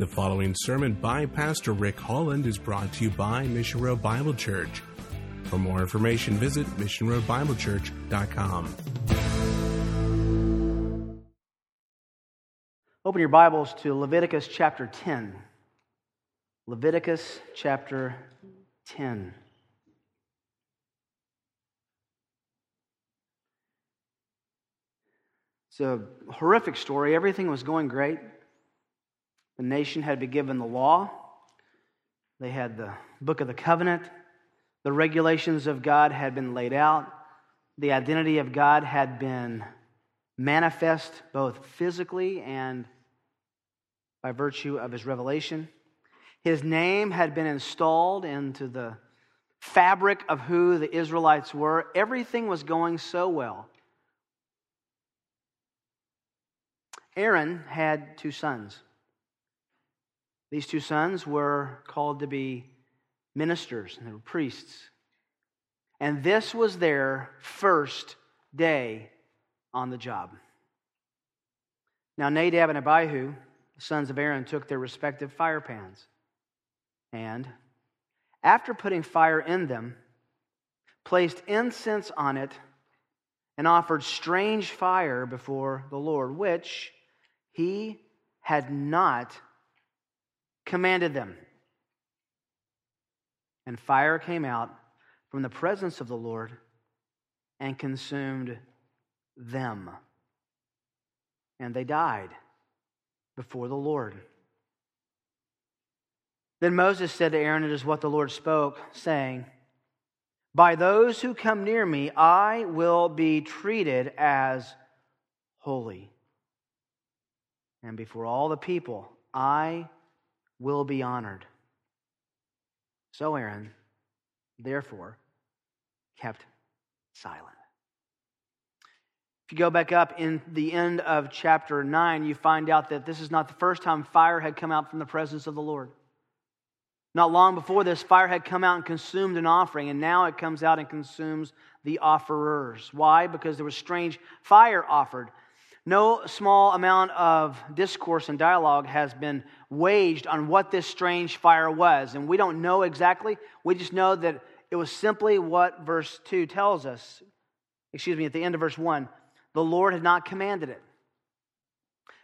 The following sermon by Pastor Rick Holland is brought to you by Mission Road Bible Church. For more information, visit missionroadbiblechurch.com. Open your Bibles to Leviticus chapter 10. Leviticus chapter 10. It's a horrific story. Everything was going great. The nation had been given the law, they had the book of the covenant, the regulations of God had been laid out, the identity of God had been manifest both physically and by virtue of his revelation. His name had been installed into the fabric of who the Israelites were. Everything was going so well. Aaron had two sons. These two sons were called to be ministers, and they were priests. And this was their first day on the job. Now, Nadab and Abihu, the sons of Aaron, took their respective fire pans. And after putting fire in them, placed incense on it and offered strange fire before the Lord, which he had not commanded them. And fire came out from the presence of the Lord and consumed them. And they died before the Lord. Then Moses said to Aaron, It is what the Lord spoke, saying, By those who come near me, I will be treated as holy. And before all the people, I will be honored. So Aaron, therefore, kept silent. If you go back up in the end of chapter 9, you find out that this is not the first time fire had come out from the presence of the Lord. Not long before this, fire had come out and consumed an offering, and now it comes out and consumes the offerers. Why? Because there was strange fire offered. No small amount of discourse and dialogue has been waged on what this strange fire was. And we don't know exactly. We just know that it was simply what verse 2 tells us. Excuse me, at the end of verse 1 the Lord had not commanded it.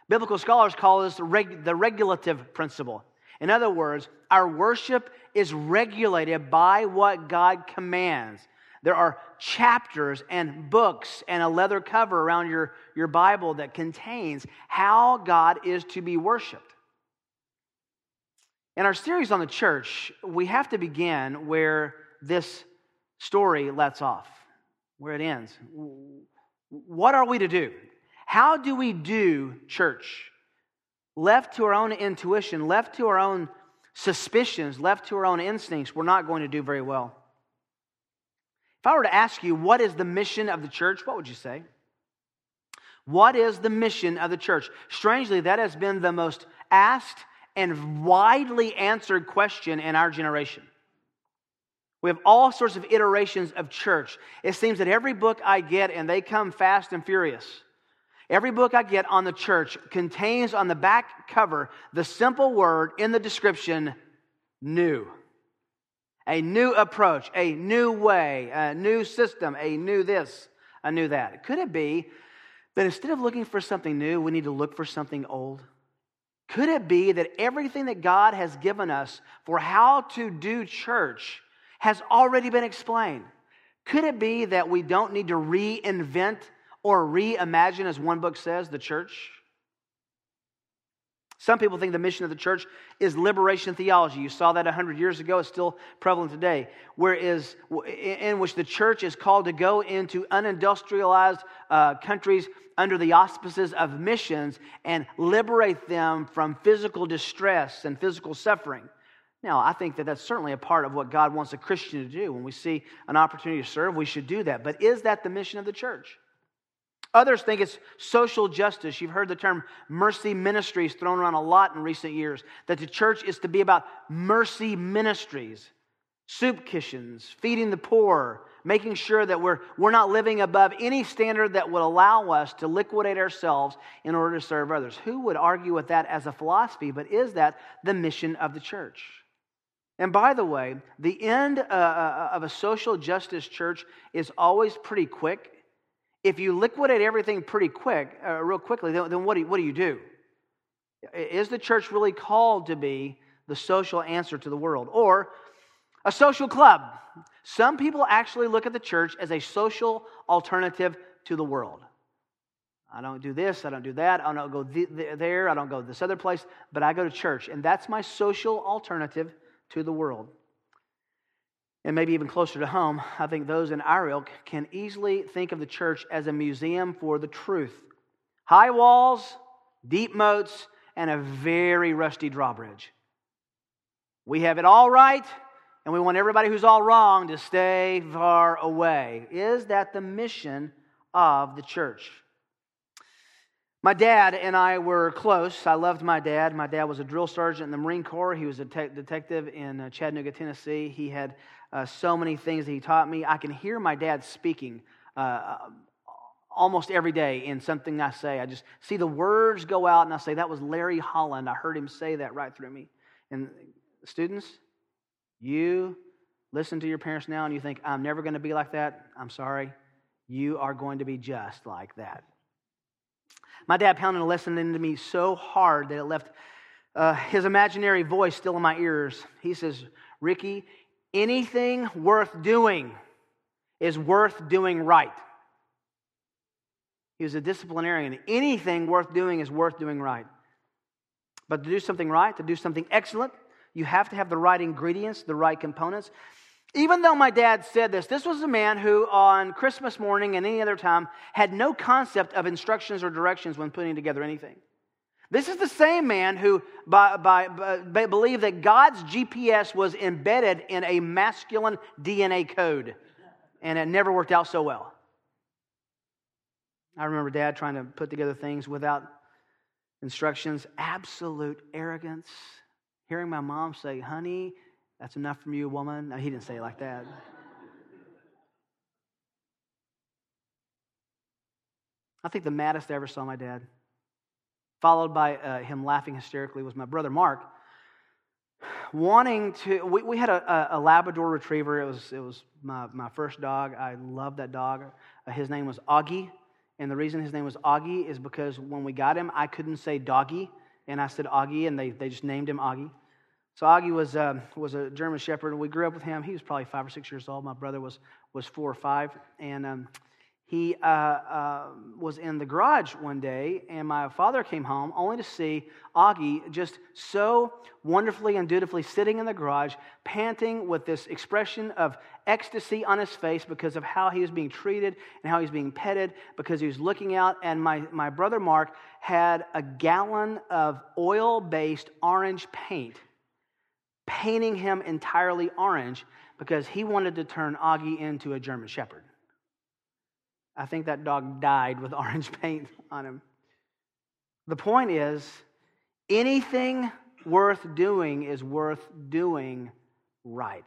Biblical scholars call this the, reg- the regulative principle. In other words, our worship is regulated by what God commands. There are chapters and books and a leather cover around your, your Bible that contains how God is to be worshiped. In our series on the church, we have to begin where this story lets off, where it ends. What are we to do? How do we do church? Left to our own intuition, left to our own suspicions, left to our own instincts, we're not going to do very well. If I were to ask you, what is the mission of the church, what would you say? What is the mission of the church? Strangely, that has been the most asked and widely answered question in our generation. We have all sorts of iterations of church. It seems that every book I get, and they come fast and furious, every book I get on the church contains on the back cover the simple word in the description new a new approach, a new way, a new system, a new this, a new that. Could it be that instead of looking for something new, we need to look for something old? Could it be that everything that God has given us for how to do church has already been explained? Could it be that we don't need to reinvent or reimagine, as one book says, the church? Some people think the mission of the church is liberation theology. You saw that 100 years ago, it's still prevalent today, whereas in which the church is called to go into unindustrialized uh, countries under the auspices of missions and liberate them from physical distress and physical suffering. Now, I think that that's certainly a part of what God wants a Christian to do. When we see an opportunity to serve, we should do that. But is that the mission of the church? Others think it's social justice. You've heard the term mercy ministries thrown around a lot in recent years, that the church is to be about mercy ministries. soup kitchens, feeding the poor, making sure that we're, we're not living above any standard that would allow us to liquidate ourselves in order to serve others. Who would argue with that as a philosophy? But is that the mission of the church? And by the way, the end uh, uh of a social justice church is always pretty quick. If you liquidate everything pretty quick, uh, real quickly, then, then what, do you, what do you do? Is the church really called to be the social answer to the world? Or a social club? Some people actually look at the church as a social alternative to the world. I don't do this, I don't do that, I don't go th- there, I don't go this other place, but I go to church. And that's my social alternative to the world. And maybe even closer to home, I think those in our ilk can easily think of the church as a museum for the truth. High walls, deep moats, and a very rusty drawbridge. We have it all right, and we want everybody who's all wrong to stay far away. Is that the mission of the church? My dad and I were close. I loved my dad. My dad was a drill sergeant in the Marine Corps. He was a te- detective in uh, Chattanooga, Tennessee. He had uh, so many things that he taught me. I can hear my dad speaking uh, almost every day in something I say. I just see the words go out and I say, That was Larry Holland. I heard him say that right through me. And students, you listen to your parents now and you think, I'm never going to be like that. I'm sorry. You are going to be just like that. My dad pounded a lesson into me so hard that it left uh, his imaginary voice still in my ears. He says, Ricky, anything worth doing is worth doing right. He was a disciplinarian. Anything worth doing is worth doing right. But to do something right, to do something excellent, you have to have the right ingredients, the right components. Even though my dad said this, this was a man who, on Christmas morning and any other time, had no concept of instructions or directions when putting together anything. This is the same man who by, by, by, believed that God's GPS was embedded in a masculine DNA code, and it never worked out so well. I remember dad trying to put together things without instructions, absolute arrogance. Hearing my mom say, honey, that's enough from you, woman. No, he didn't say it like that. I think the maddest I ever saw my dad, followed by uh, him laughing hysterically, was my brother Mark. Wanting to, we, we had a, a, Labrador retriever. It was, it was my, my first dog. I loved that dog. Uh, his name was Augie. And the reason his name was Augie is because when we got him, I couldn't say doggy. And I said Augie, and they, they just named him Augie. So Augie was, uh, was a German Shepherd. We grew up with him. He was probably five or six years old. My brother was, was four or five. And um, he uh, uh, was in the garage one day, and my father came home only to see Augie just so wonderfully and dutifully sitting in the garage, panting with this expression of ecstasy on his face because of how he was being treated and how he was being petted, because he was looking out. And my, my brother Mark had a gallon of oil based orange paint painting him entirely orange because he wanted to turn Augie into a German Shepherd. I think that dog died with orange paint on him. The point is, anything worth doing is worth doing right.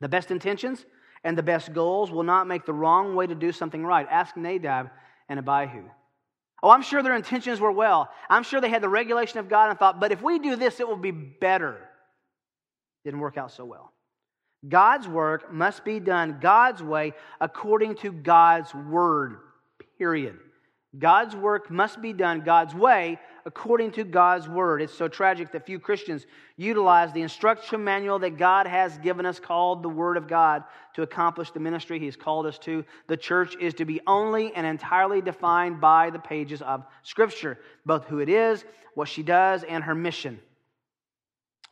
The best intentions and the best goals will not make the wrong way to do something right. Ask Nadab and Abihu. Oh, I'm sure their intentions were well. I'm sure they had the regulation of God and thought, but if we do this, it will be better didn't work out so well. God's work must be done God's way according to God's word, period. God's work must be done God's way according to God's word. It's so tragic that few Christians utilize the instruction manual that God has given us called the Word of God to accomplish the ministry He's called us to. The church is to be only and entirely defined by the pages of Scripture, both who it is, what she does, and her mission.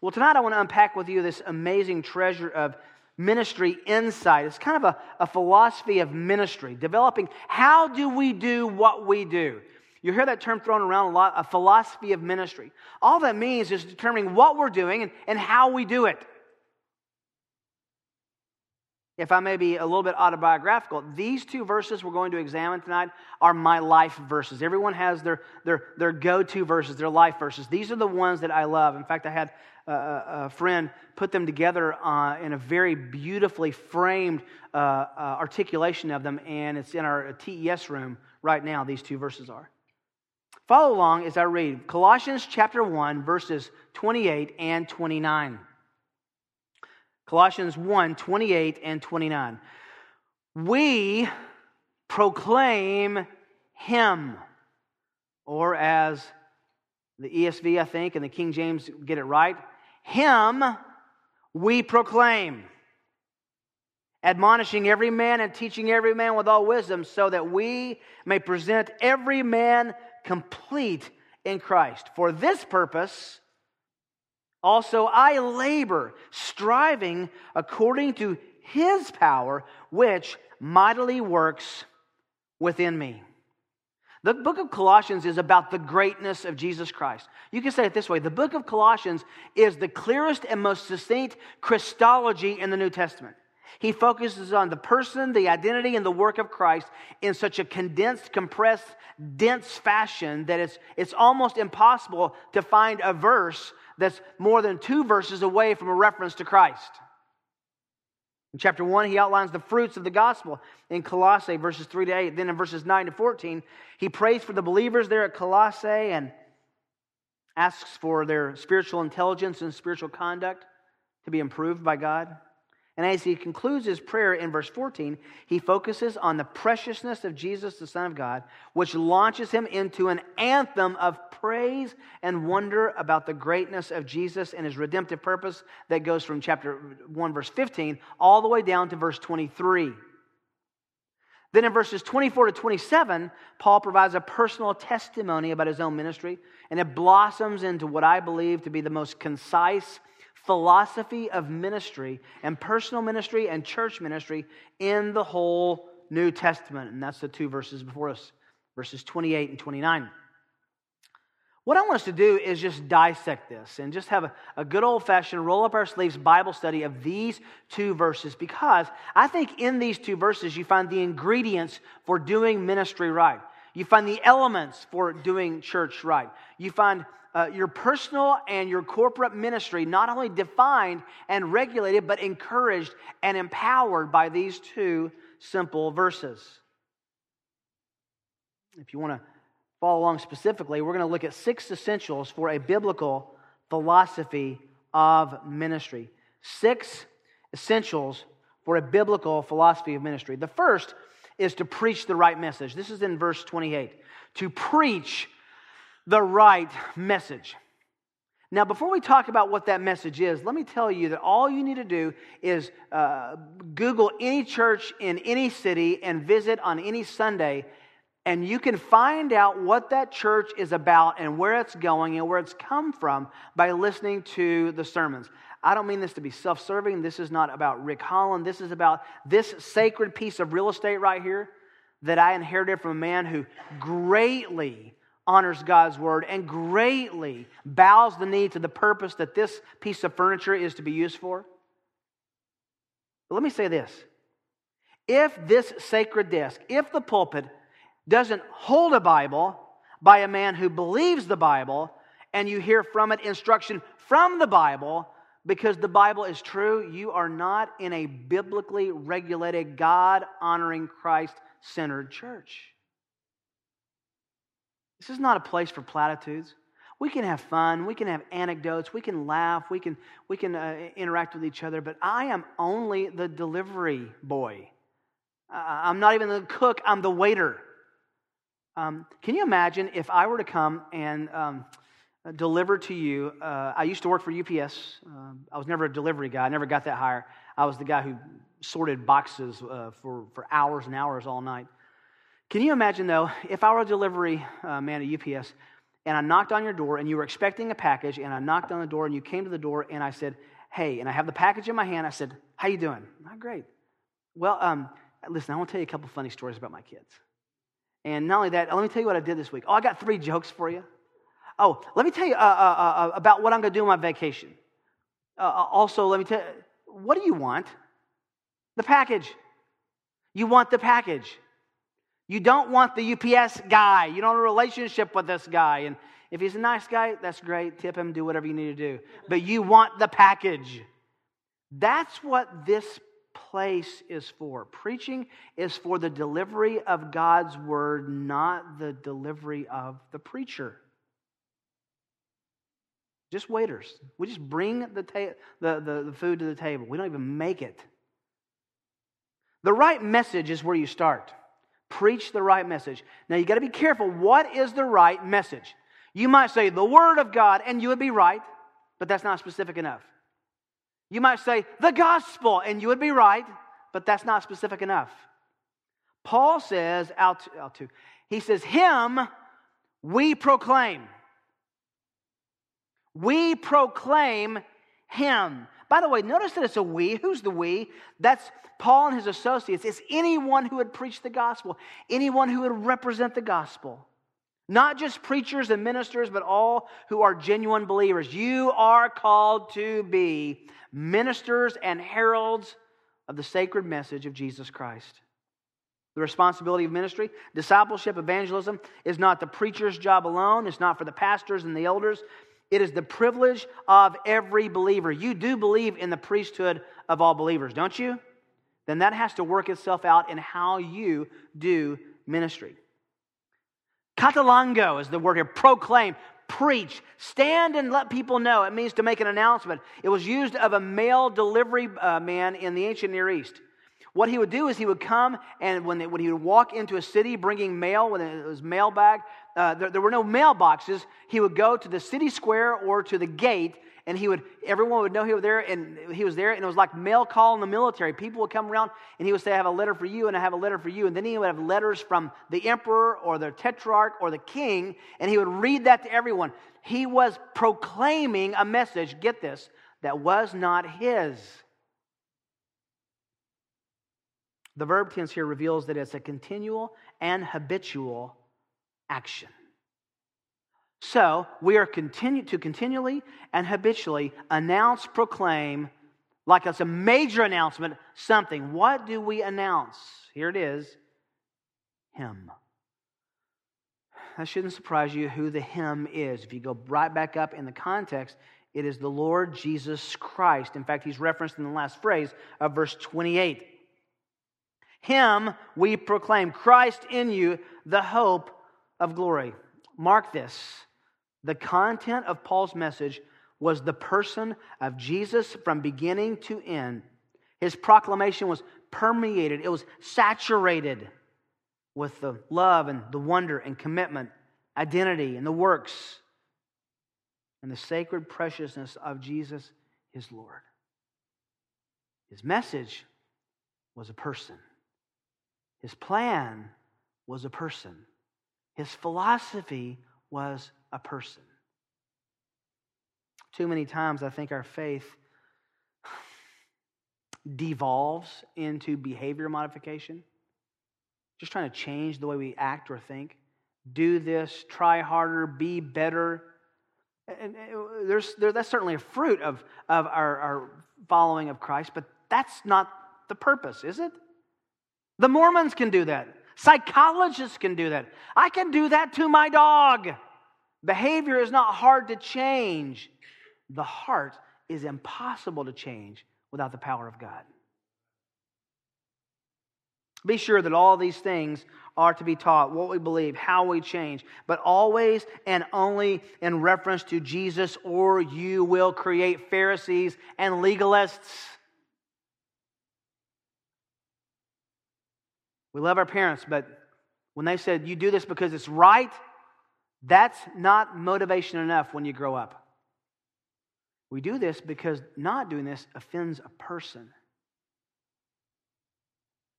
Well, tonight I want to unpack with you this amazing treasure of ministry insight. It's kind of a, a philosophy of ministry, developing how do we do what we do. You hear that term thrown around a lot, a philosophy of ministry. All that means is determining what we're doing and, and how we do it. If I may be a little bit autobiographical, these two verses we're going to examine tonight are my life verses. Everyone has their, their, their go to verses, their life verses. These are the ones that I love. In fact, I had a, a friend put them together uh, in a very beautifully framed uh, uh, articulation of them, and it's in our TES room right now. These two verses are. Follow along as I read Colossians chapter 1, verses 28 and 29. Colossians 1 28 and 29. We proclaim him, or as the ESV, I think, and the King James get it right, him we proclaim, admonishing every man and teaching every man with all wisdom, so that we may present every man complete in Christ. For this purpose, also, I labor, striving according to his power, which mightily works within me. The book of Colossians is about the greatness of Jesus Christ. You can say it this way the book of Colossians is the clearest and most succinct Christology in the New Testament. He focuses on the person, the identity, and the work of Christ in such a condensed, compressed, dense fashion that it's, it's almost impossible to find a verse that's more than two verses away from a reference to Christ. In chapter 1, he outlines the fruits of the gospel in Colossae, verses 3 to 8. Then in verses 9 to 14, he prays for the believers there at Colossae and asks for their spiritual intelligence and spiritual conduct to be improved by God. And as he concludes his prayer in verse 14, he focuses on the preciousness of Jesus, the Son of God, which launches him into an anthem of praise and wonder about the greatness of Jesus and his redemptive purpose that goes from chapter 1, verse 15, all the way down to verse 23. Then in verses 24 to 27, Paul provides a personal testimony about his own ministry, and it blossoms into what I believe to be the most concise philosophy of ministry and personal ministry and church ministry in the whole New Testament. And that's the two verses before us, verses 28 and 29. What I want us to do is just dissect this and just have a, a good old fashioned roll up our sleeves Bible study of these two verses because I think in these two verses you find the ingredients for doing ministry right. You find the elements for doing church right. You find uh, your personal and your corporate ministry not only defined and regulated, but encouraged and empowered by these two simple verses. If you want to follow along specifically, we're going to look at six essentials for a biblical philosophy of ministry. Six essentials for a biblical philosophy of ministry. The first is to preach the right message. This is in verse 28. To preach the right message. Now, before we talk about what that message is, let me tell you that all you need to do is uh, Google any church in any city and visit on any Sunday, and you can find out what that church is about and where it's going and where it's come from by listening to the sermons. I don't mean this to be self serving. This is not about Rick Holland. This is about this sacred piece of real estate right here that I inherited from a man who greatly honors God's word and greatly bows the knee to the purpose that this piece of furniture is to be used for? But let me say this. If this sacred desk, if the pulpit doesn't hold a Bible by a man who believes the Bible, and you hear from it instruction from the Bible, because the Bible is true, you are not in a biblically regulated, God honoring, Christ centered church. This is not a place for platitudes. We can have fun, we can have anecdotes, we can laugh, we can, we can uh, interact with each other, but I am only the delivery boy. Uh, I'm not even the cook, I'm the waiter. Um, can you imagine if I were to come and um, deliver to you? Uh, I used to work for UPS. Um, I was never a delivery guy, I never got that higher. I was the guy who sorted boxes uh, for, for hours and hours all night. Can you imagine, though, if I were a delivery uh, man at UPS and I knocked on your door and you were expecting a package and I knocked on the door and you came to the door and I said, hey, and I have the package in my hand. I said, how you doing? Not great. Well, um, listen, I want to tell you a couple funny stories about my kids. And not only that, let me tell you what I did this week. Oh, I got three jokes for you. Oh, let me tell you uh, uh, uh, about what I'm going to do on my vacation. Uh, uh, also, let me tell you, what do you want? The package. You want the package. You don't want the UPS guy. You don't have a relationship with this guy. And if he's a nice guy, that's great. Tip him, do whatever you need to do. But you want the package. That's what this place is for. Preaching is for the delivery of God's word, not the delivery of the preacher. Just waiters. We just bring the, ta- the, the, the food to the table. We don't even make it. The right message is where you start. Preach the right message. Now you got to be careful. What is the right message? You might say the Word of God, and you would be right, but that's not specific enough. You might say the gospel, and you would be right, but that's not specific enough. Paul says, out out to he says, Him we proclaim. We proclaim Him. By the way, notice that it's a we. Who's the we? That's Paul and his associates. It's anyone who would preach the gospel, anyone who would represent the gospel. Not just preachers and ministers, but all who are genuine believers. You are called to be ministers and heralds of the sacred message of Jesus Christ. The responsibility of ministry, discipleship, evangelism is not the preacher's job alone. It's not for the pastors and the elders. It is the privilege of every believer. You do believe in the priesthood of all believers, don't you? Then that has to work itself out in how you do ministry. Katangello is the word here. Proclaim, preach, stand and let people know. It means to make an announcement. It was used of a mail delivery uh, man in the ancient Near East. What he would do is he would come and when, they, when he would walk into a city bringing mail, when it was mail bag, uh, there, there were no mailboxes. He would go to the city square or to the gate and he would everyone would know he was there and he was there and it was like mail call in the military. People would come around and he would say i have a letter for you and i have a letter for you. And then he would have letters from the emperor or the tetrarch or the king and he would read that to everyone. He was proclaiming a message get this that was not his the verb tense here reveals that it's a continual and habitual action so we are continue, to continually and habitually announce, proclaim, like it's a major announcement, something. What do we announce? Here it is Him. That shouldn't surprise you who the Him is. If you go right back up in the context, it is the Lord Jesus Christ. In fact, he's referenced in the last phrase of verse 28. Him we proclaim, Christ in you, the hope of glory. Mark this. The content of Paul's message was the person of Jesus from beginning to end. His proclamation was permeated, it was saturated with the love and the wonder and commitment, identity and the works, and the sacred preciousness of Jesus, his Lord. His message was a person, his plan was a person, his philosophy was a person. Too many times, I think our faith devolves into behavior modification, just trying to change the way we act or think. Do this, try harder, be better. And uh, there's, there, that's certainly a fruit of, of our, our following of Christ, but that's not the purpose, is it? The Mormons can do that. Psychologists can do that. I can do that to my dog. Behavior is not hard to change. The heart is impossible to change without the power of God. Be sure that all these things are to be taught, what we believe, how we change, but always and only in reference to Jesus, or you will create Pharisees and legalists. We love our parents, but when they said, You do this because it's right, that's not motivation enough when you grow up. We do this because not doing this offends a person.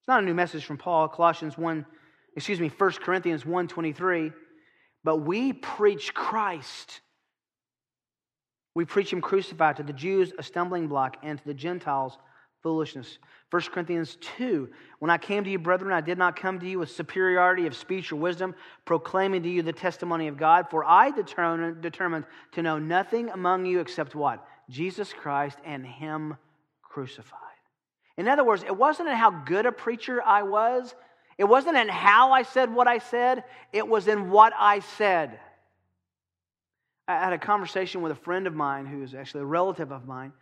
It's not a new message from Paul, Colossians 1, excuse me, 1 Corinthians 1:23, but we preach Christ. We preach him crucified to the Jews a stumbling block and to the Gentiles foolishness. 1 Corinthians 2 When I came to you, brethren, I did not come to you with superiority of speech or wisdom, proclaiming to you the testimony of God, for I determined, determined to know nothing among you except what? Jesus Christ and Him crucified. In other words, it wasn't in how good a preacher I was, it wasn't in how I said what I said, it was in what I said. I had a conversation with a friend of mine who is actually a relative of mine.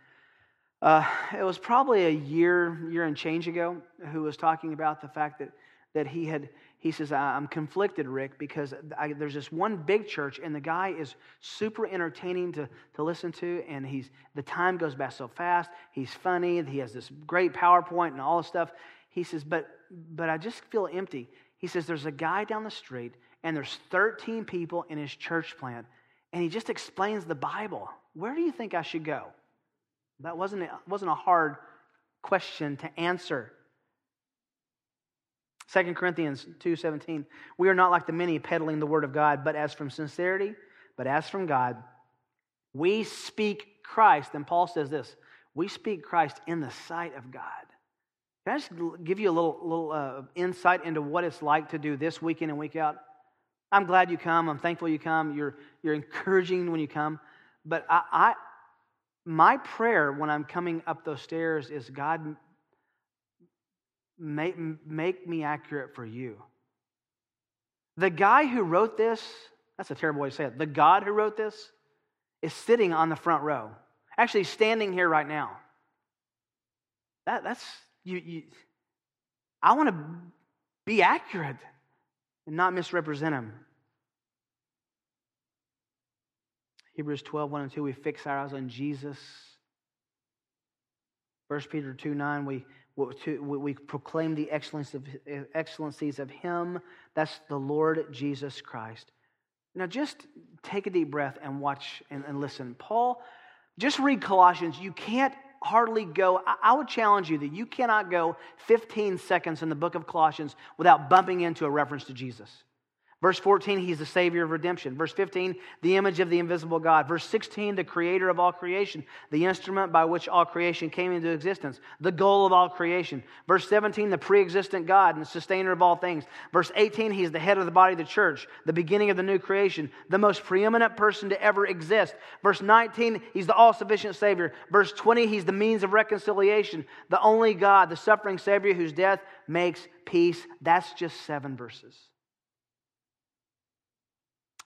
Uh, it was probably a year, year and change ago, who was talking about the fact that, that he had, he says, I'm conflicted, Rick, because I, there's this one big church, and the guy is super entertaining to, to listen to, and he's, the time goes by so fast. He's funny. He has this great PowerPoint and all this stuff. He says, but, but I just feel empty. He says, there's a guy down the street, and there's 13 people in his church plant, and he just explains the Bible. Where do you think I should go? That wasn't wasn't a hard question to answer. 2 Corinthians 2:17 We are not like the many peddling the word of God, but as from sincerity, but as from God, we speak Christ. And Paul says this, we speak Christ in the sight of God. Can I just give you a little, little uh, insight into what it's like to do this week in and week out? I'm glad you come. I'm thankful you come. You're, you're encouraging when you come. But I, I, my prayer when I'm coming up those stairs is God, make, make me accurate for you. The guy who wrote this, that's a terrible way to say it, the God who wrote this is sitting on the front row, actually standing here right now. That, that's, you, you I want to be accurate and not misrepresent him. Hebrews 12, 1 and 2, we fix our eyes on Jesus. 1 Peter 2, 9, we, we proclaim the excellencies of Him. That's the Lord Jesus Christ. Now, just take a deep breath and watch and, and listen. Paul, just read Colossians. You can't hardly go, I, I would challenge you that you cannot go 15 seconds in the book of Colossians without bumping into a reference to Jesus. Verse 14, he's the Savior of redemption. Verse 15, the image of the invisible God. Verse 16, the creator of all creation, the instrument by which all creation came into existence, the goal of all creation. Verse 17, the pre existent God and sustainer of all things. Verse 18, he's the head of the body of the church, the beginning of the new creation, the most preeminent person to ever exist. Verse 19, he's the all sufficient Savior. Verse 20, he's the means of reconciliation, the only God, the suffering Savior whose death makes peace. That's just seven verses.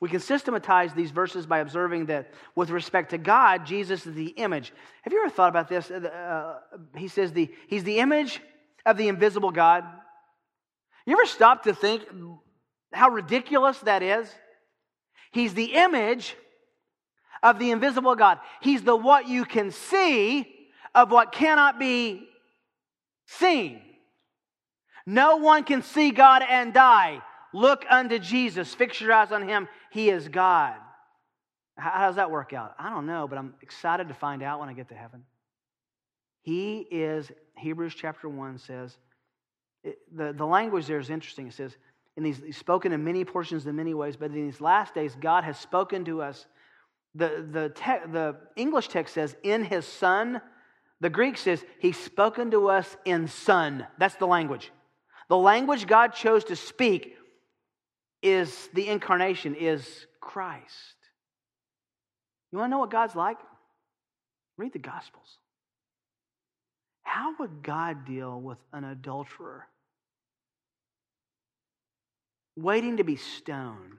We can systematize these verses by observing that with respect to God, Jesus is the image. Have you ever thought about this? Uh, he says the, he's the image of the invisible God. You ever stop to think how ridiculous that is? He's the image of the invisible God. He's the what you can see of what cannot be seen. No one can see God and die. Look unto Jesus. Fix your eyes on him. He is God. How does that work out? I don't know, but I'm excited to find out when I get to heaven. He is, Hebrews chapter 1 says, it, the, the language there is interesting. It says, and he's, he's spoken in many portions in many ways, but in these last days, God has spoken to us. The, the, te- the English text says, in his Son. The Greek says, he's spoken to us in Son. That's the language. The language God chose to speak is the incarnation, is Christ. You want to know what God's like? Read the Gospels. How would God deal with an adulterer waiting to be stoned?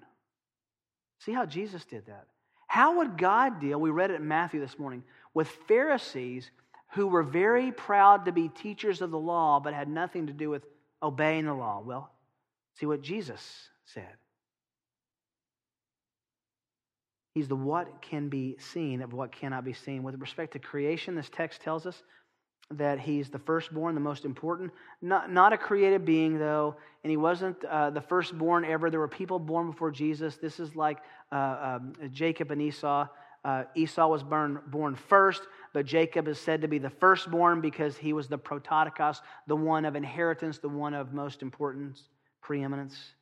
See how Jesus did that. How would God deal, we read it in Matthew this morning, with Pharisees who were very proud to be teachers of the law but had nothing to do with obeying the law? Well, see what Jesus said. He's the what can be seen of what cannot be seen. With respect to creation, this text tells us that he's the firstborn, the most important. Not, not a created being, though, and he wasn't uh, the firstborn ever. There were people born before Jesus. This is like uh, um, Jacob and Esau. Uh, Esau was born, born first, but Jacob is said to be the firstborn because he was the prototokos, the one of inheritance, the one of most importance, preeminence.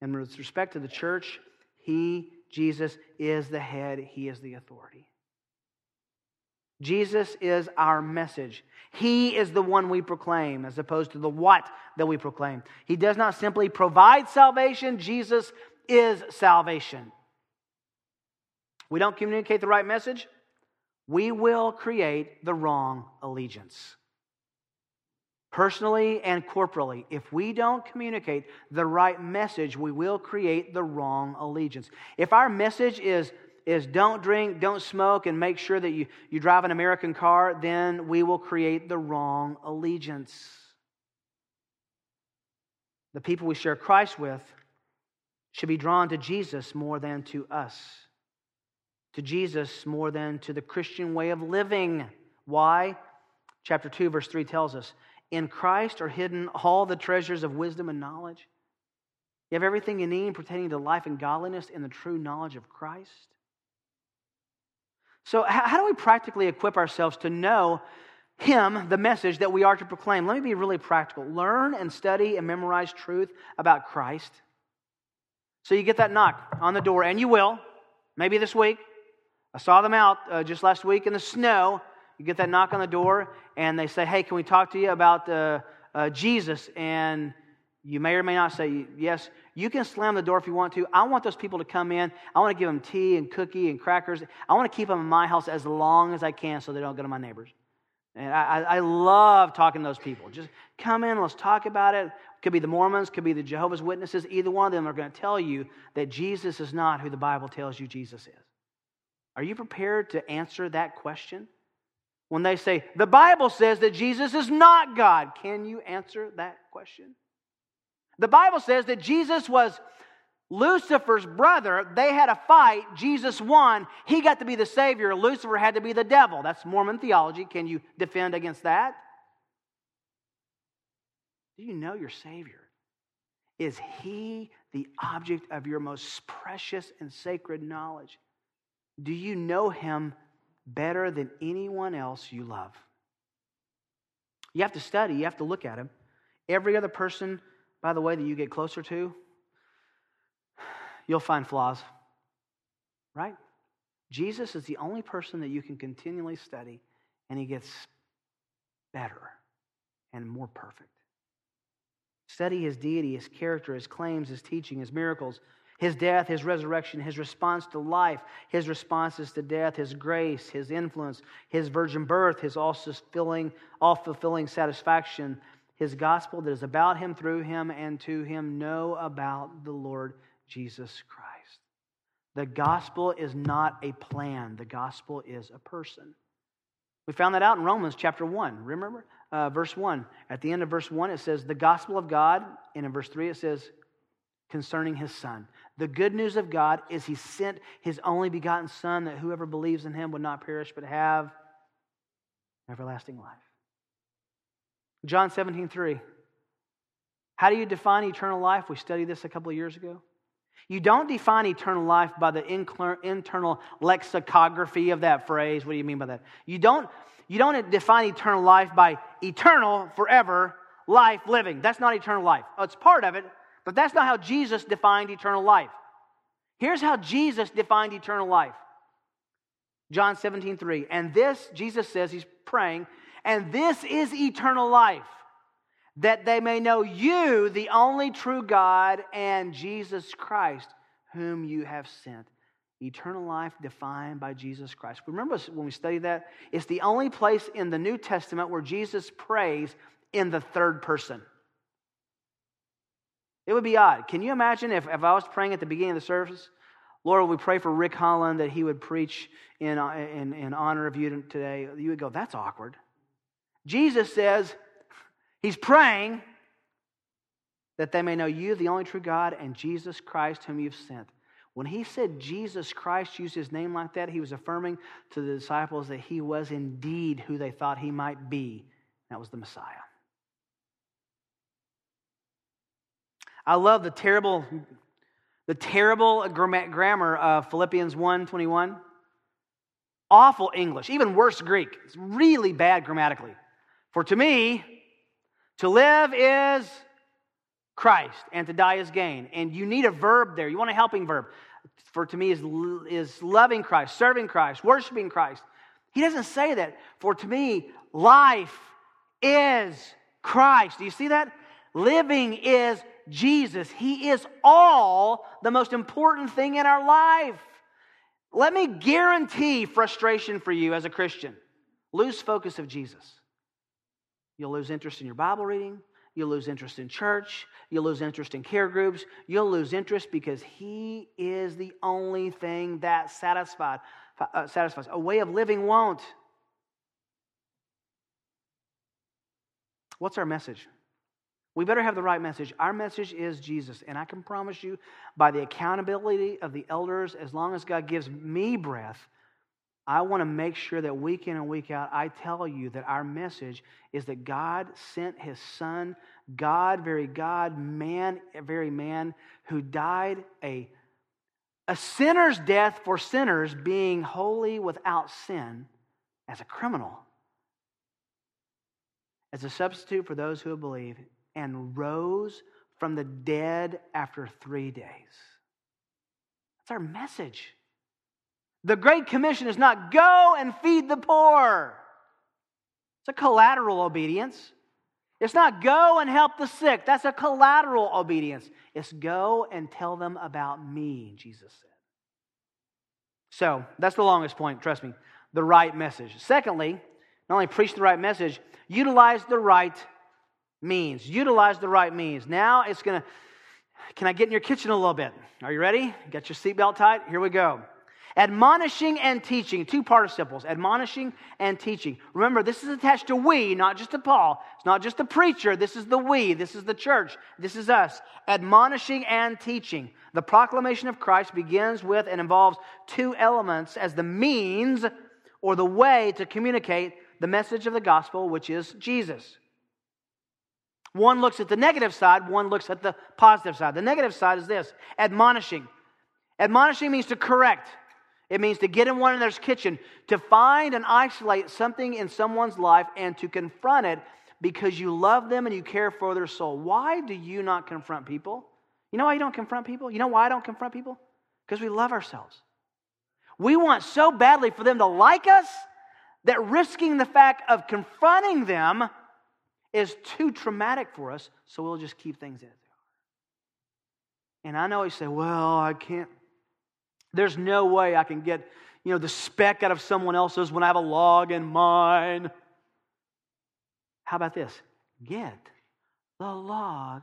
And with respect to the church, he, Jesus, is the head, he is the authority. Jesus is our message. He is the one we proclaim as opposed to the what that we proclaim. He does not simply provide salvation, Jesus is salvation. We don't communicate the right message, we will create the wrong allegiance. Personally and corporally. If we don't communicate the right message, we will create the wrong allegiance. If our message is is don't drink, don't smoke, and make sure that you, you drive an American car, then we will create the wrong allegiance. The people we share Christ with should be drawn to Jesus more than to us, to Jesus more than to the Christian way of living. Why? Chapter 2, verse 3 tells us In Christ are hidden all the treasures of wisdom and knowledge. You have everything you need pertaining to life and godliness in the true knowledge of Christ. So, how do we practically equip ourselves to know Him, the message that we are to proclaim? Let me be really practical. Learn and study and memorize truth about Christ. So, you get that knock on the door, and you will, maybe this week. I saw them out uh, just last week in the snow. You get that knock on the door, and they say, Hey, can we talk to you about uh, uh, Jesus? And you may or may not say yes. You can slam the door if you want to. I want those people to come in. I want to give them tea and cookie and crackers. I want to keep them in my house as long as I can so they don't go to my neighbors. And I, I love talking to those people. Just come in, let's talk about it. Could be the Mormons, could be the Jehovah's Witnesses. Either one of them are going to tell you that Jesus is not who the Bible tells you Jesus is. Are you prepared to answer that question? When they say, the Bible says that Jesus is not God, can you answer that question? The Bible says that Jesus was Lucifer's brother. They had a fight. Jesus won. He got to be the Savior. Lucifer had to be the devil. That's Mormon theology. Can you defend against that? Do you know your Savior? Is He the object of your most precious and sacred knowledge? Do you know Him better than anyone else you love? You have to study, you have to look at Him. Every other person by the way, that you get closer to, you'll find flaws. Right? Jesus is the only person that you can continually study, and he gets better and more perfect. Study his deity, his character, his claims, his teaching, his miracles, his death, his resurrection, his response to life, his responses to death, his grace, his influence, his virgin birth, his all fulfilling, all fulfilling satisfaction, his gospel that is about him, through him, and to him know about the Lord Jesus Christ. The gospel is not a plan, the gospel is a person. We found that out in Romans chapter 1. Remember? Uh, verse 1. At the end of verse 1, it says, The gospel of God. And in verse 3, it says, Concerning his son. The good news of God is he sent his only begotten son that whoever believes in him would not perish but have everlasting life. John 17, 3. How do you define eternal life? We studied this a couple of years ago. You don't define eternal life by the internal lexicography of that phrase. What do you mean by that? You don't, you don't define eternal life by eternal, forever life living. That's not eternal life. It's part of it, but that's not how Jesus defined eternal life. Here's how Jesus defined eternal life John 17, 3. And this, Jesus says, he's praying, and this is eternal life, that they may know you, the only true God, and Jesus Christ, whom you have sent. Eternal life defined by Jesus Christ. Remember when we studied that? It's the only place in the New Testament where Jesus prays in the third person. It would be odd. Can you imagine if, if I was praying at the beginning of the service? Lord, we pray for Rick Holland that he would preach in, in, in honor of you today. You would go, that's awkward. Jesus says he's praying that they may know you, the only true God, and Jesus Christ, whom you've sent. When he said Jesus Christ used his name like that, he was affirming to the disciples that he was indeed who they thought he might be. That was the Messiah. I love the terrible, the terrible grammar of Philippians 1 21. Awful English, even worse Greek. It's really bad grammatically. For to me, to live is Christ, and to die is gain. And you need a verb there. You want a helping verb. For to me is, is loving Christ, serving Christ, worshiping Christ. He doesn't say that. For to me, life is Christ. Do you see that? Living is Jesus. He is all the most important thing in our life. Let me guarantee frustration for you as a Christian. Lose focus of Jesus. You'll lose interest in your Bible reading. You'll lose interest in church. You'll lose interest in care groups. You'll lose interest because He is the only thing that satisfied, uh, satisfies. A way of living won't. What's our message? We better have the right message. Our message is Jesus. And I can promise you, by the accountability of the elders, as long as God gives me breath, I want to make sure that week in and week out, I tell you that our message is that God sent his son, God, very God, man, very man, who died a, a sinner's death for sinners, being holy without sin as a criminal, as a substitute for those who believe, and rose from the dead after three days. That's our message. The Great Commission is not go and feed the poor. It's a collateral obedience. It's not go and help the sick. That's a collateral obedience. It's go and tell them about me, Jesus said. So that's the longest point, trust me. The right message. Secondly, not only preach the right message, utilize the right means. Utilize the right means. Now it's going to, can I get in your kitchen a little bit? Are you ready? Got your seatbelt tight? Here we go. Admonishing and teaching, two participles, admonishing and teaching. Remember, this is attached to we, not just to Paul. It's not just the preacher. This is the we. This is the church. This is us. Admonishing and teaching. The proclamation of Christ begins with and involves two elements as the means or the way to communicate the message of the gospel, which is Jesus. One looks at the negative side, one looks at the positive side. The negative side is this admonishing. Admonishing means to correct, it means to get in one another's kitchen, to find and isolate something in someone's life and to confront it because you love them and you care for their soul. Why do you not confront people? You know why you don't confront people? You know why I don't confront people? Because we love ourselves. We want so badly for them to like us that risking the fact of confronting them is too traumatic for us, so we'll just keep things as they are. And I know you say, well, I can't there's no way I can get, you know, the speck out of someone else's when I have a log in mine. How about this? Get the log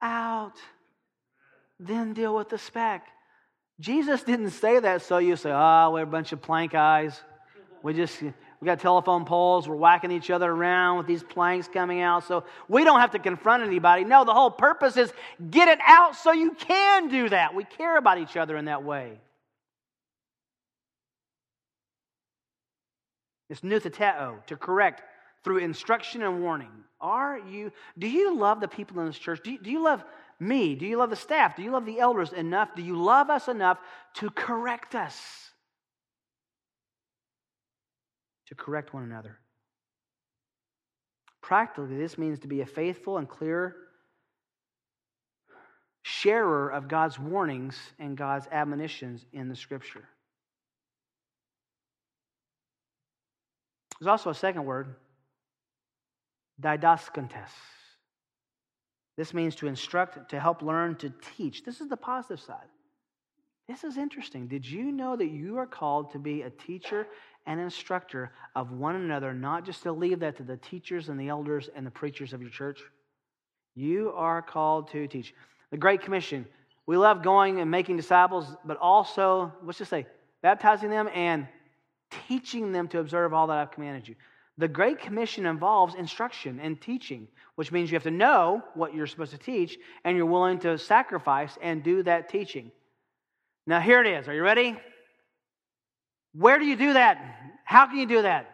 out, then deal with the speck. Jesus didn't say that so you say, ah, oh, we're a bunch of plank eyes. We just we got telephone poles, we're whacking each other around with these planks coming out. So we don't have to confront anybody. No, the whole purpose is get it out so you can do that. We care about each other in that way. It's nutheteo, to correct through instruction and warning. Are you, do you love the people in this church? Do you, do you love me? Do you love the staff? Do you love the elders enough? Do you love us enough to correct us? To correct one another. Practically, this means to be a faithful and clear sharer of God's warnings and God's admonitions in the Scripture. There's also a second word, didaskantes. This means to instruct, to help learn, to teach. This is the positive side. This is interesting. Did you know that you are called to be a teacher and instructor of one another, not just to leave that to the teachers and the elders and the preachers of your church. You are called to teach. The Great Commission. We love going and making disciples, but also, let's just say, baptizing them and teaching them to observe all that I've commanded you. The Great Commission involves instruction and teaching, which means you have to know what you're supposed to teach and you're willing to sacrifice and do that teaching. Now, here it is. Are you ready? Where do you do that? How can you do that?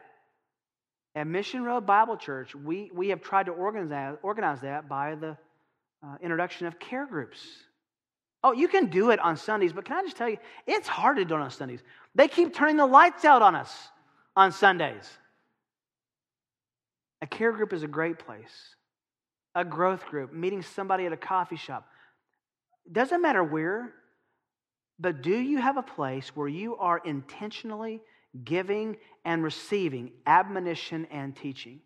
At Mission Road Bible Church, we, we have tried to organize organize that by the uh, introduction of care groups. Oh, you can do it on Sundays, but can I just tell you, it's hard to do it on Sundays. They keep turning the lights out on us on Sundays. A care group is a great place. A growth group, meeting somebody at a coffee shop. Doesn't matter where, but do you have a place where you are intentionally giving and receiving admonition and teaching?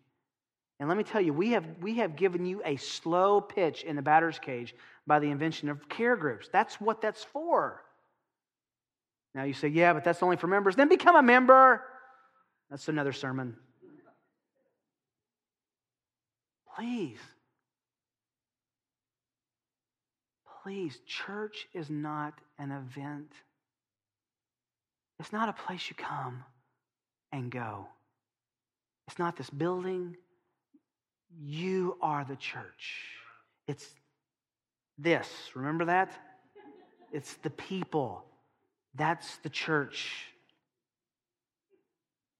And let me tell you, we have, we have given you a slow pitch in the batter's cage by the invention of care groups. That's what that's for. Now you say, yeah, but that's only for members. Then become a member. That's another sermon. Please. Please, church is not an event. It's not a place you come and go. It's not this building. You are the church. It's this. Remember that? It's the people. That's the church.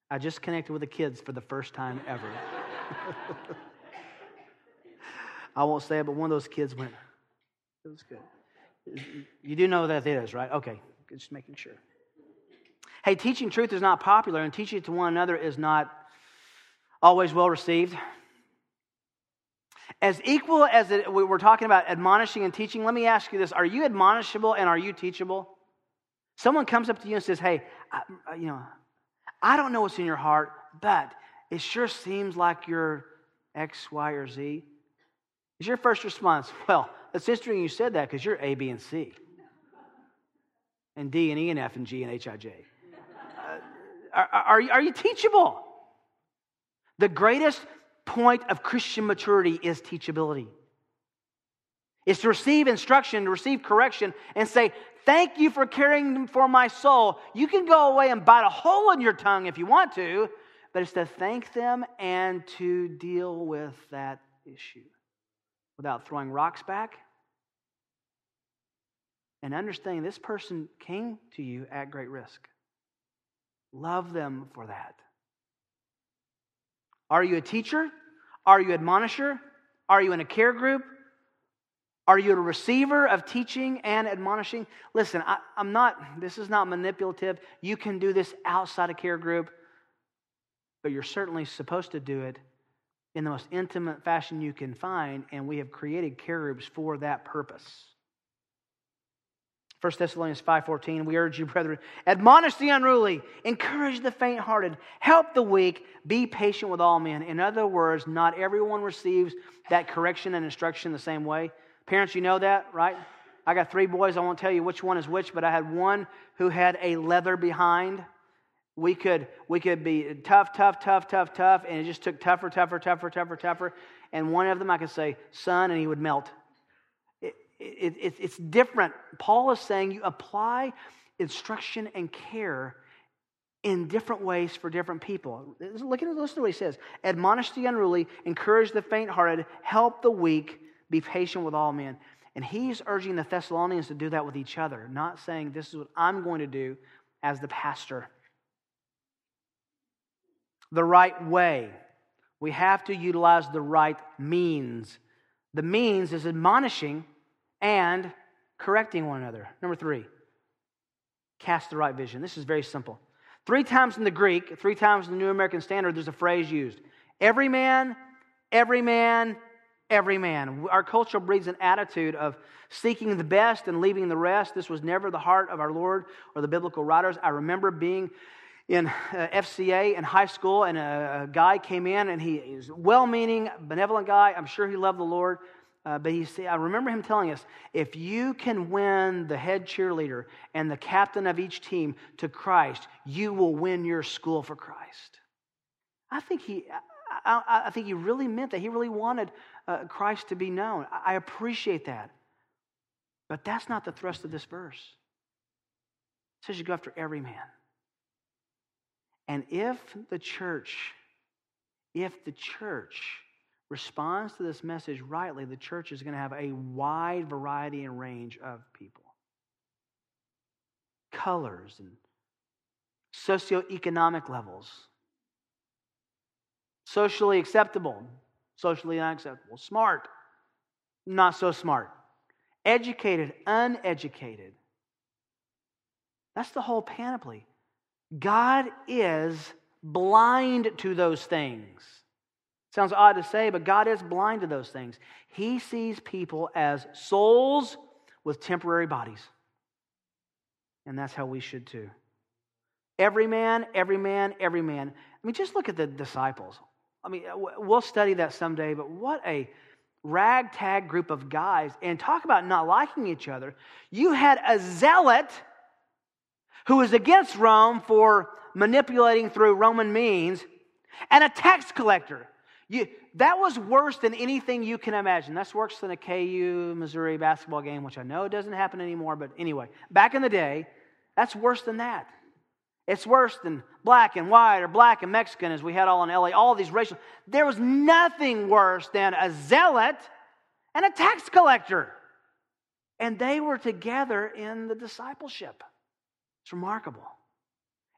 I just connected with the kids for the first time ever. I won't say it, but one of those kids went, it was good. You do know that it is, right? Okay, just making sure. Hey, teaching truth is not popular, and teaching it to one another is not always well received. As equal as it, we're talking about admonishing and teaching, let me ask you this Are you admonishable and are you teachable? Someone comes up to you and says, Hey, I, you know, I don't know what's in your heart, but it sure seems like you're X, Y, or Z. Is your first response, Well, it's interesting you said that because you're A, B, and C, and D, and E, and F, and G, and H, I, J. Uh, are, are, are you teachable? The greatest point of Christian maturity is teachability. It's to receive instruction, to receive correction, and say, Thank you for caring for my soul. You can go away and bite a hole in your tongue if you want to, but it's to thank them and to deal with that issue without throwing rocks back. And understanding this person came to you at great risk. Love them for that. Are you a teacher? Are you admonisher? Are you in a care group? Are you a receiver of teaching and admonishing? Listen, I, am not, this is not manipulative. You can do this outside a care group, but you're certainly supposed to do it in the most intimate fashion you can find, and we have created care groups for that purpose. 1 Thessalonians 5:14 we urge you brethren admonish the unruly encourage the faint-hearted help the weak be patient with all men. In other words not everyone receives that correction and instruction the same way. Parents you know that right? I got three boys I won't tell you which one is which but I had one who had a leather behind. We could we could be tough tough tough tough tough and it just took tougher tougher tougher tougher tougher. And one of them I could say son and he would melt it, it, it's different. Paul is saying you apply instruction and care in different ways for different people. Look at listen to what he says. Admonish the unruly, encourage the faint-hearted, help the weak, be patient with all men. And he's urging the Thessalonians to do that with each other, not saying this is what I'm going to do as the pastor. The right way. We have to utilize the right means. The means is admonishing and correcting one another. Number three, cast the right vision. This is very simple. Three times in the Greek, three times in the New American Standard, there's a phrase used every man, every man, every man. Our culture breeds an attitude of seeking the best and leaving the rest. This was never the heart of our Lord or the biblical writers. I remember being in uh, FCA in high school, and a, guy came in, and he, is was well meaning, benevolent guy. I'm sure he loved the Lord. Uh, but he said, I remember him telling us if you can win the head cheerleader and the captain of each team to Christ, you will win your school for Christ. I think he, I, I think he really meant that. He really wanted uh, Christ to be known. I, I appreciate that. But that's not the thrust of this verse. It says you go after every man. And if the church, if the church responds to this message rightly, the church is going to have a wide variety and range of people. Colors and socioeconomic levels. Socially acceptable, socially unacceptable. Smart, not so smart. Educated, uneducated. That's the whole panoply. God is blind to those things. Sounds odd to say, but God is blind to those things. He sees people as souls with temporary bodies. And that's how we should too. Every man, every man, every man. I mean, just look at the disciples. I mean, we'll study that someday, but what a ragtag group of guys. And talk about not liking each other. You had a zealot who was against Rome for manipulating through Roman means, and a tax collector You, that was worse than anything you can imagine. That's worse than a KU Missouri basketball game, which I know doesn't happen anymore, but anyway, back in the day, that's worse than that. It's worse than black and white or black and Mexican, as we had all in LA, all these racial. There was nothing worse than a zealot and a tax collector. And they were together in the discipleship. It's remarkable.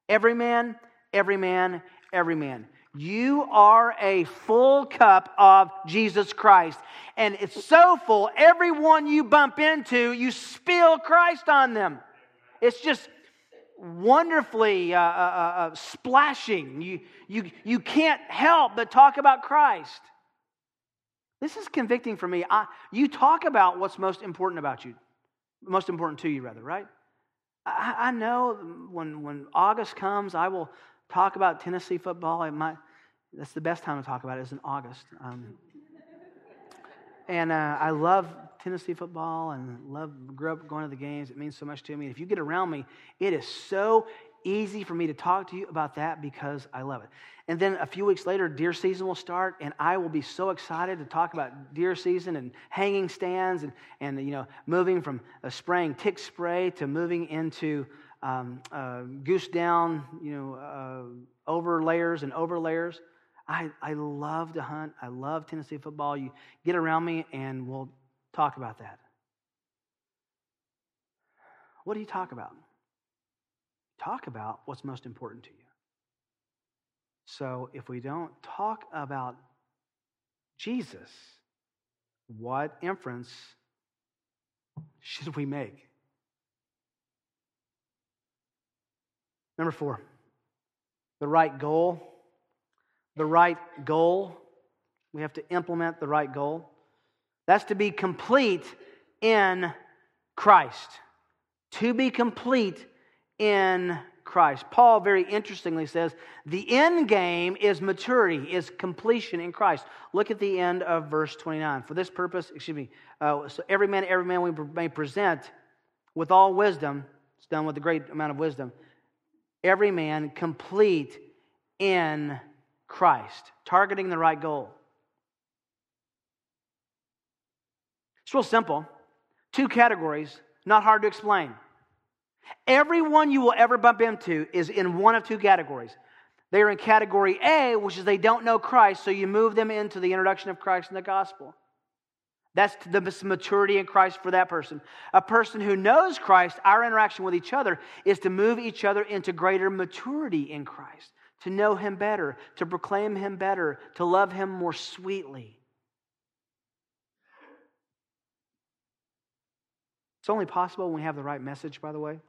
Every man, every man, every man. You are a full cup of Jesus Christ. And it's so full, everyone you bump into, you spill Christ on them. It's just wonderfully uh, uh, uh, uh, splashing. You, you, you can't help but talk about Christ. This is convicting for me. I, you talk about what's most important about you, most important to you, rather, right? I, I know when, when August comes, I will talk about Tennessee football. It might, that's the best time to talk about it is in August. Um, and uh, I love Tennessee football and love grew up going to the games. It means so much to me. If you get around me, it is so easy for me to talk to you about that because I love it. And then a few weeks later, deer season will start, and I will be so excited to talk about deer season and hanging stands and, and you know, moving from a spraying tick spray to moving into um, uh, goose down, you know, uh, over layers and over layers. I, I love to hunt. I love Tennessee football. You get around me and we'll talk about that. What do you talk about? Talk about what's most important to you. So if we don't talk about Jesus, what inference should we make? Number four, the right goal the right goal. We have to implement the right goal. That's to be complete in Christ. To be complete in Christ. Paul very interestingly says the end game is maturity, is completion in Christ. Look at the end of verse 29. For this purpose, excuse me, uh, so every man, every man we may present with all wisdom, it's done with a great amount of wisdom, every man complete in Christ, targeting the right goal. It's real simple. Two categories, not hard to explain. Everyone you will ever bump into is in one of two categories. They are in category A, which is they don't know Christ, so you move them into the introduction of Christ in the gospel. That's the maturity in Christ for that person. A person who knows Christ, our interaction with each other is to move each other into greater maturity in Christ to know Him better, to proclaim Him better, to love Him more sweetly. It's only possible when we have the right message, by the way.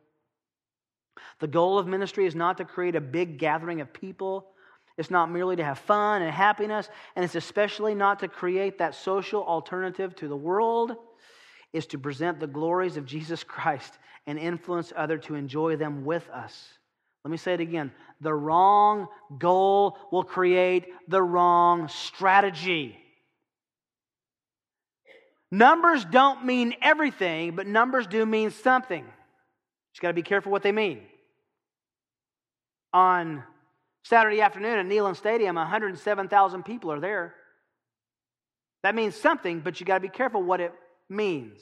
The goal of ministry is not to create a big gathering of people. It's not merely to have fun and happiness, and it's especially not to create that social alternative to the world. It's to present the glories of Jesus Christ and influence others to enjoy them with us. Let me say it again. The wrong goal will create the wrong strategy. Numbers don't mean everything, but numbers do mean something. Just got to be careful what they mean. On Saturday afternoon at Neyland Stadium, 107,000 people are there. That means something, but you got to be careful what it means.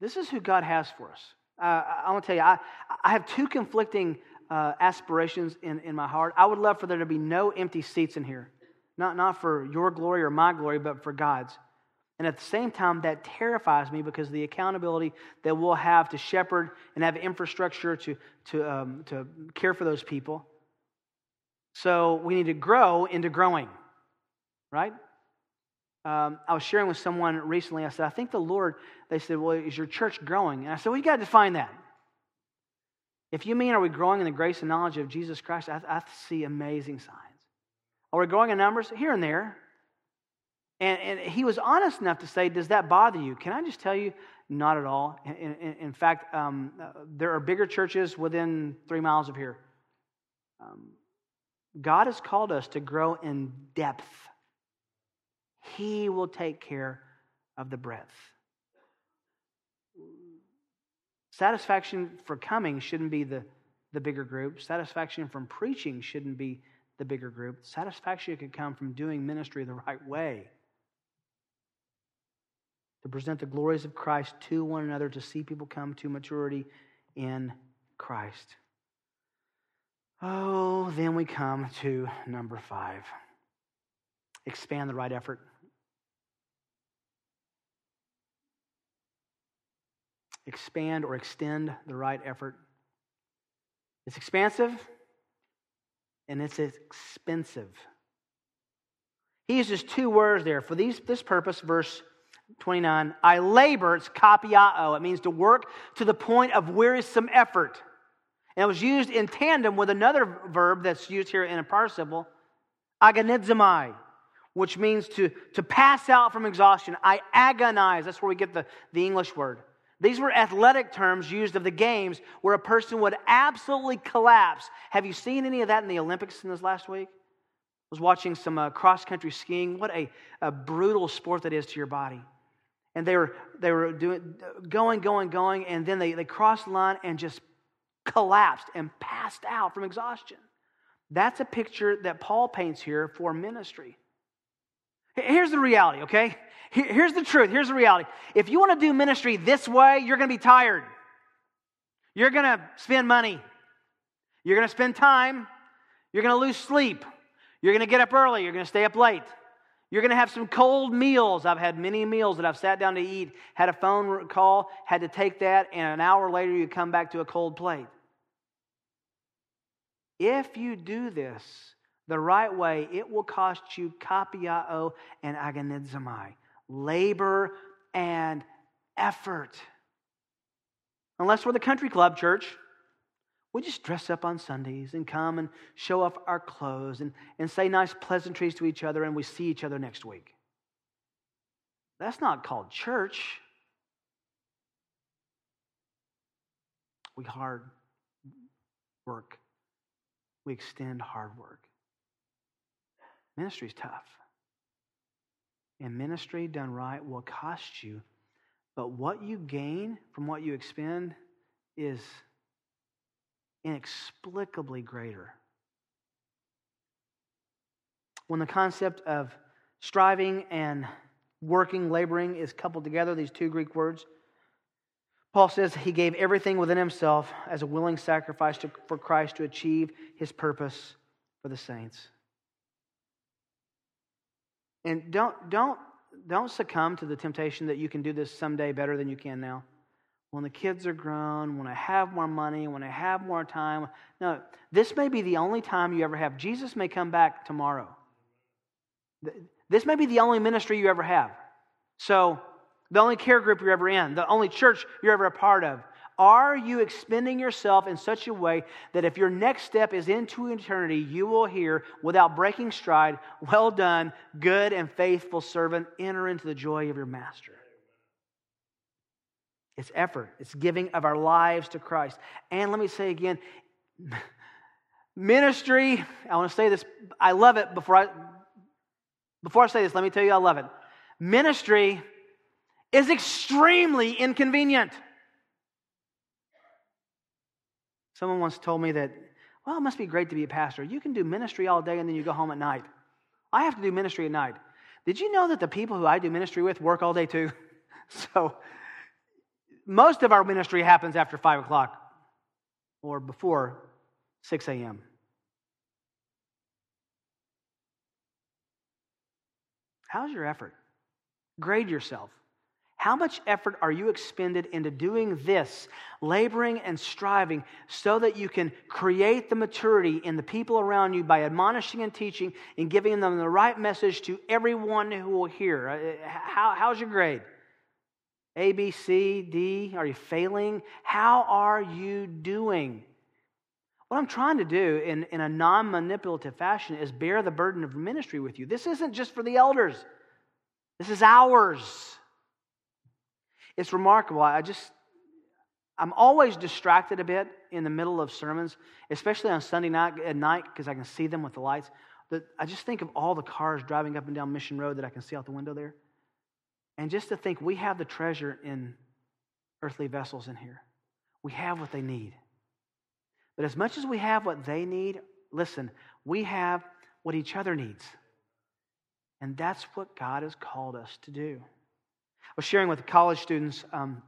This is who God has for us. Uh, I want to tell you, I, I have two conflicting uh, aspirations in, in my heart. I would love for there to be no empty seats in here, not, not for your glory or my glory, but for God's. And at the same time, that terrifies me because the accountability that we'll have to shepherd and have infrastructure to, to, um, to care for those people. So we need to grow into growing, right? Um, I was sharing with someone recently. I said, I think the Lord, they said, Well, is your church growing? And I said, Well, you got to define that. If you mean, are we growing in the grace and knowledge of Jesus Christ? I, I see amazing signs. Are we growing in numbers? Here and there. And, and, he was honest enough to say, Does that bother you? Can I just tell you, not at all. In, in, in fact, um, uh, there are bigger churches within three miles of here. Um, God has called us to grow in depth he will take care of the breadth. Satisfaction for coming shouldn't be the, the bigger group. Satisfaction from preaching shouldn't be the bigger group. Satisfaction could come from doing ministry the right way. To present the glories of Christ to one another, to see people come to maturity in Christ. Oh, then we come to number five expand the right effort. Expand or extend the right effort. It's expansive and it's expensive. He uses two words there for these, this purpose, verse 29. I labor, it's kapiao. It means to work to the point of wearisome effort. And it was used in tandem with another verb that's used here in a participle, agonizomai, which means to, to pass out from exhaustion. I agonize. That's where we get the, the English word. These were athletic terms used of the games where a person would absolutely collapse. Have you seen any of that in the Olympics in this last week? I was watching some uh, cross country skiing. What a, a brutal sport that is to your body. And they were, they were doing, going, going, going, and then they, they crossed the line and just collapsed and passed out from exhaustion. That's a picture that Paul paints here for ministry. Here's the reality, okay? Here's the truth. Here's the reality. If you want to do ministry this way, you're going to be tired. You're going to spend money. You're going to spend time. You're going to lose sleep. You're going to get up early. You're going to stay up late. You're going to have some cold meals. I've had many meals that I've sat down to eat, had a phone call, had to take that, and an hour later you come back to a cold plate. If you do this the right way, it will cost you kapiao and agonizomai labor and effort. Unless we're the country club church, we just dress up on Sundays and come and show off our clothes and, and say nice pleasantries to each other, and we see each other next week. That's not called church. We hard work. We extend hard work. Ministry is tough. And ministry done right will cost you. But what you gain from what you expend is inexplicably greater. When the concept of striving and working, laboring is coupled together, these two Greek words, Paul says he gave everything within himself as a willing sacrifice to, for Christ to achieve his purpose for the saints. And don't, don't, don't succumb to the temptation that you can do this someday better than you can now. When the kids are grown, when I have more money, when I have more time. No, this may be the only time you ever have. Jesus may come back tomorrow. This may be the only ministry you ever have. So, the only care group you're ever in, the only church you're ever a part of. Are you expending yourself in such a way that if your next step is into eternity, you will hear without breaking stride, Well done, good and faithful servant, enter into the joy of your master? It's effort, it's giving of our lives to Christ. And let me say again, ministry, I want to say this, I love it before I before I say this, let me tell you I love it. Ministry is extremely inconvenient. Someone once told me that, well, it must be great to be a pastor. You can do ministry all day and then you go home at night. I have to do ministry at night. Did you know that the people who I do ministry with work all day too? So, most of our ministry happens after 5 o'clock or before 6 a.m. How's your effort? Grade yourself. How much effort are you expended into doing this, laboring and striving, so that you can create the maturity in the people around you by admonishing and teaching and giving them the right message to everyone who will hear? Uh, how, how's your grade? A, B, C, D? Are you failing? How are you doing? What I'm trying to do in, in a non manipulative fashion is bear the burden of ministry with you. This isn't just for the elders, this is ours. It's remarkable. I just, I'm always distracted a bit in the middle of sermons, especially on Sunday night at night because I can see them with the lights. But I just think of all the cars driving up and down Mission Road that I can see out the window there. And just to think we have the treasure in earthly vessels in here. We have what they need. But as much as we have what they need, listen, we have what each other needs. And that's what God has called us to do. I was sharing with college students um,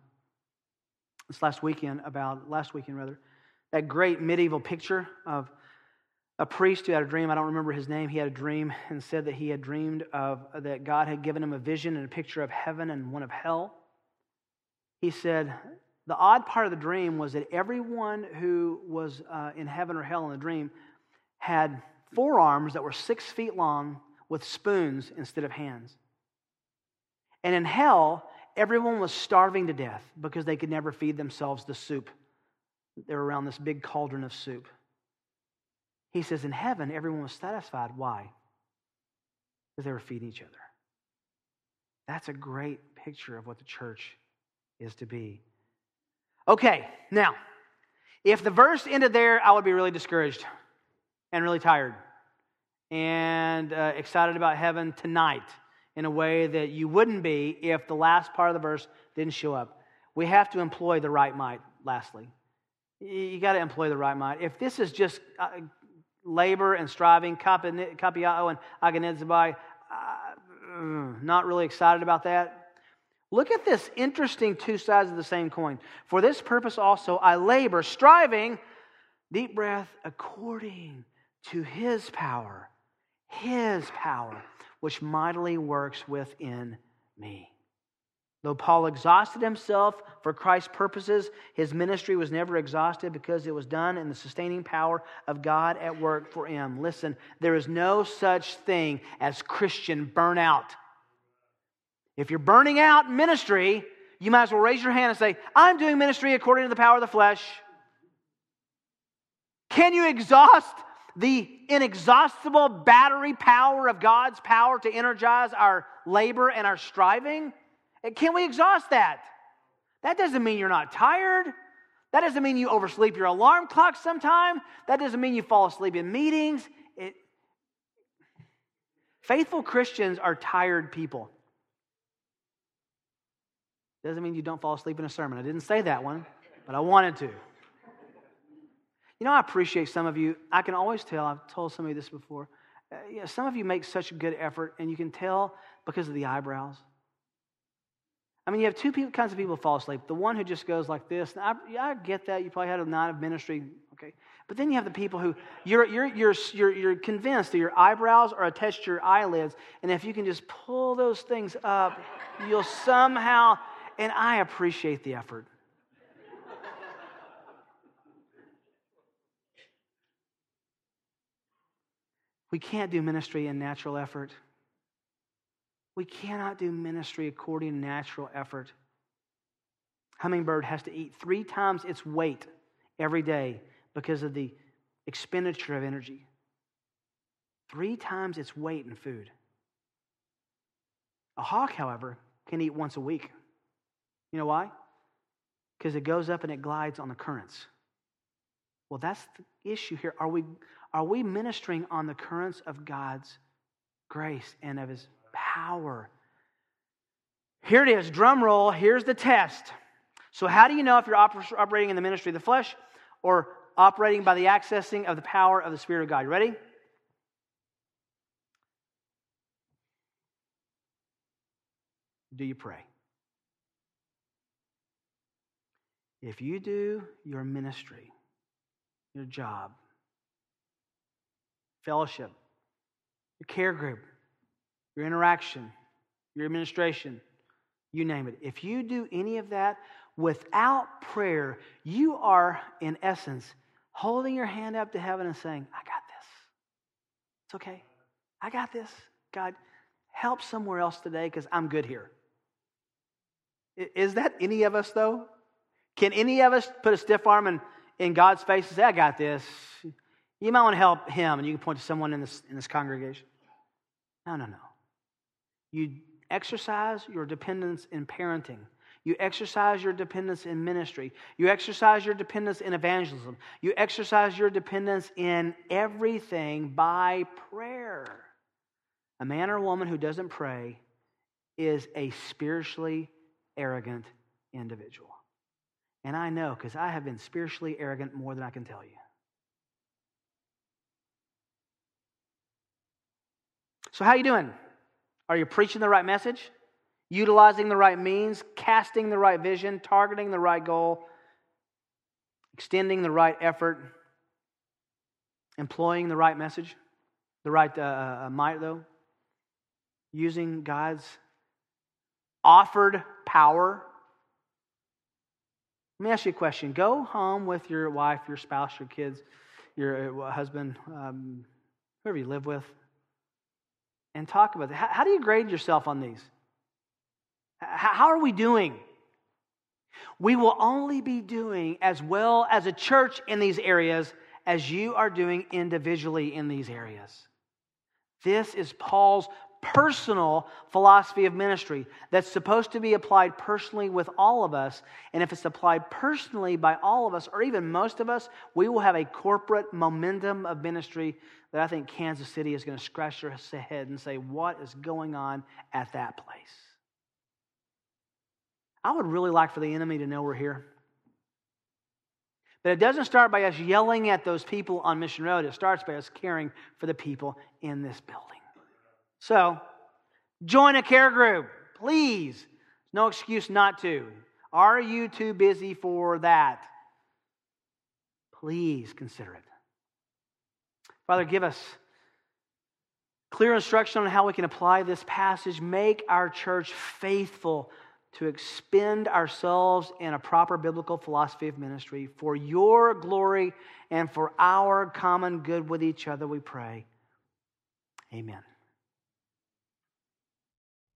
this last weekend about, last weekend rather, that great medieval picture of a priest who had a dream. I don't remember his name. He had a dream and said that he had dreamed of that God had given him a vision and a picture of heaven and one of hell. He said the odd part of the dream was that everyone who was uh, in heaven or hell in the dream had forearms that were six feet long with spoons instead of hands. And in hell, everyone was starving to death because they could never feed themselves the soup. They were around this big cauldron of soup. He says, in heaven, everyone was satisfied. Why? Because they were feeding each other. That's a great picture of what the church is to be. Okay, now, if the verse ended there, I would be really discouraged and really tired and uh, excited about heaven tonight in a way that you wouldn't be if the last part of the verse didn't show up. We have to employ the right might, lastly. You got to employ the right might. If this is just uh, labor and striving, kapiao and agonizomai. Uh, not really excited about that. Look at this interesting two sides of the same coin. For this purpose also I labor, striving, deep breath, according to his power, his power, which mightily works within me. Though Paul exhausted himself for Christ's purposes, his ministry was never exhausted because it was done in the sustaining power of God at work for him. Listen, there is no such thing as Christian burnout. If you're burning out ministry, you might as well raise your hand and say, I'm doing ministry according to the power of the flesh. Can you exhaust the inexhaustible battery power of God's power to energize our labor and our striving? Can we exhaust that? That doesn't mean you're not tired. That doesn't mean you oversleep your alarm clock sometime. That doesn't mean you fall asleep in meetings. It, faithful Christians are tired people. Doesn't mean you don't fall asleep in a sermon. I didn't say that one, but I wanted to. You know, I appreciate some of you. I can always tell, I've told some of you this before. Uh, some of you make such a good effort, and you can tell because of the eyebrows. I mean, you have two people, kinds of people fall asleep. The one who just goes like this. I, yeah, I get that. You probably had a night of ministry. Okay. But then you have the people who you're, you're, you're, you're, you're convinced that your eyebrows are attached to your eyelids. And if you can just pull those things up, you'll somehow, and I appreciate the effort. We can't do ministry in natural effort. We cannot do ministry according to natural effort. Hummingbird has to eat three times its weight every day because of the expenditure of energy. Three times its weight in food. A hawk, however, can eat once a week. You know why? Because it goes up and it glides on the currents. Well, that's the issue here. Are we, are we ministering on the currents of God's grace and of His power. Here it is, drum roll. Here's the test. So, how do you know if you're operating in the ministry of the flesh or operating by the accessing of the power of the Spirit of God? You ready? Do you pray? If you do your ministry, your job, fellowship, your care group, your interaction, your administration, you name it. If you do any of that without prayer, you are, in essence, holding your hand up to heaven and saying, I got this. It's okay. I got this. God, help somewhere else today because I'm good here. Is that any of us, though? Can any of us put a stiff arm in, in God's face and say, I got this? You might want to help him, and you can point to someone in this, in this congregation. No, no, no. You exercise your dependence in parenting. You exercise your dependence in ministry. You exercise your dependence in evangelism. You exercise your dependence in everything by prayer. A man or a woman who doesn't pray is a spiritually arrogant individual. And I know because I have been spiritually arrogant more than I can tell you. So, how you doing? Are you preaching the right message? Utilizing the right means, casting the right vision, targeting the right goal, extending the right effort, employing the right message, the right uh, uh might, though, using God's offered power. Let me ask you a question. Go home with your wife, your spouse, your kids, your uh, husband, um, whoever you live with, and talk about it. How, how do you grade yourself on these? How, how are we doing? We will only be doing as well as a church in these areas as you are doing individually in these areas. This is Paul's personal philosophy of ministry that's supposed to be applied personally with all of us. And if it's applied personally by all of us, or even most of us, we will have a corporate momentum of ministry that I think Kansas City is going to scratch their head and say, What is going on at that place? I would really like for the enemy to know we're here. But it doesn't start by us yelling at those people on Mission Road. It starts by us caring for the people in this building. So, join a care group, please. No excuse not to. Are you too busy for that? Please consider it. Father, give us clear instruction on how we can apply this passage. Make our church faithful to expend ourselves in a proper biblical philosophy of ministry for your glory and for our common good with each other, we pray. Amen.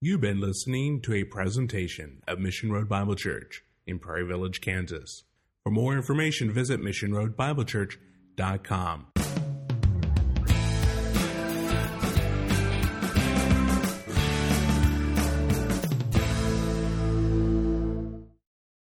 You've been listening to a presentation of Mission Road Bible Church in Prairie Village, Kansas. For more information, visit missionroadbiblechurch.com.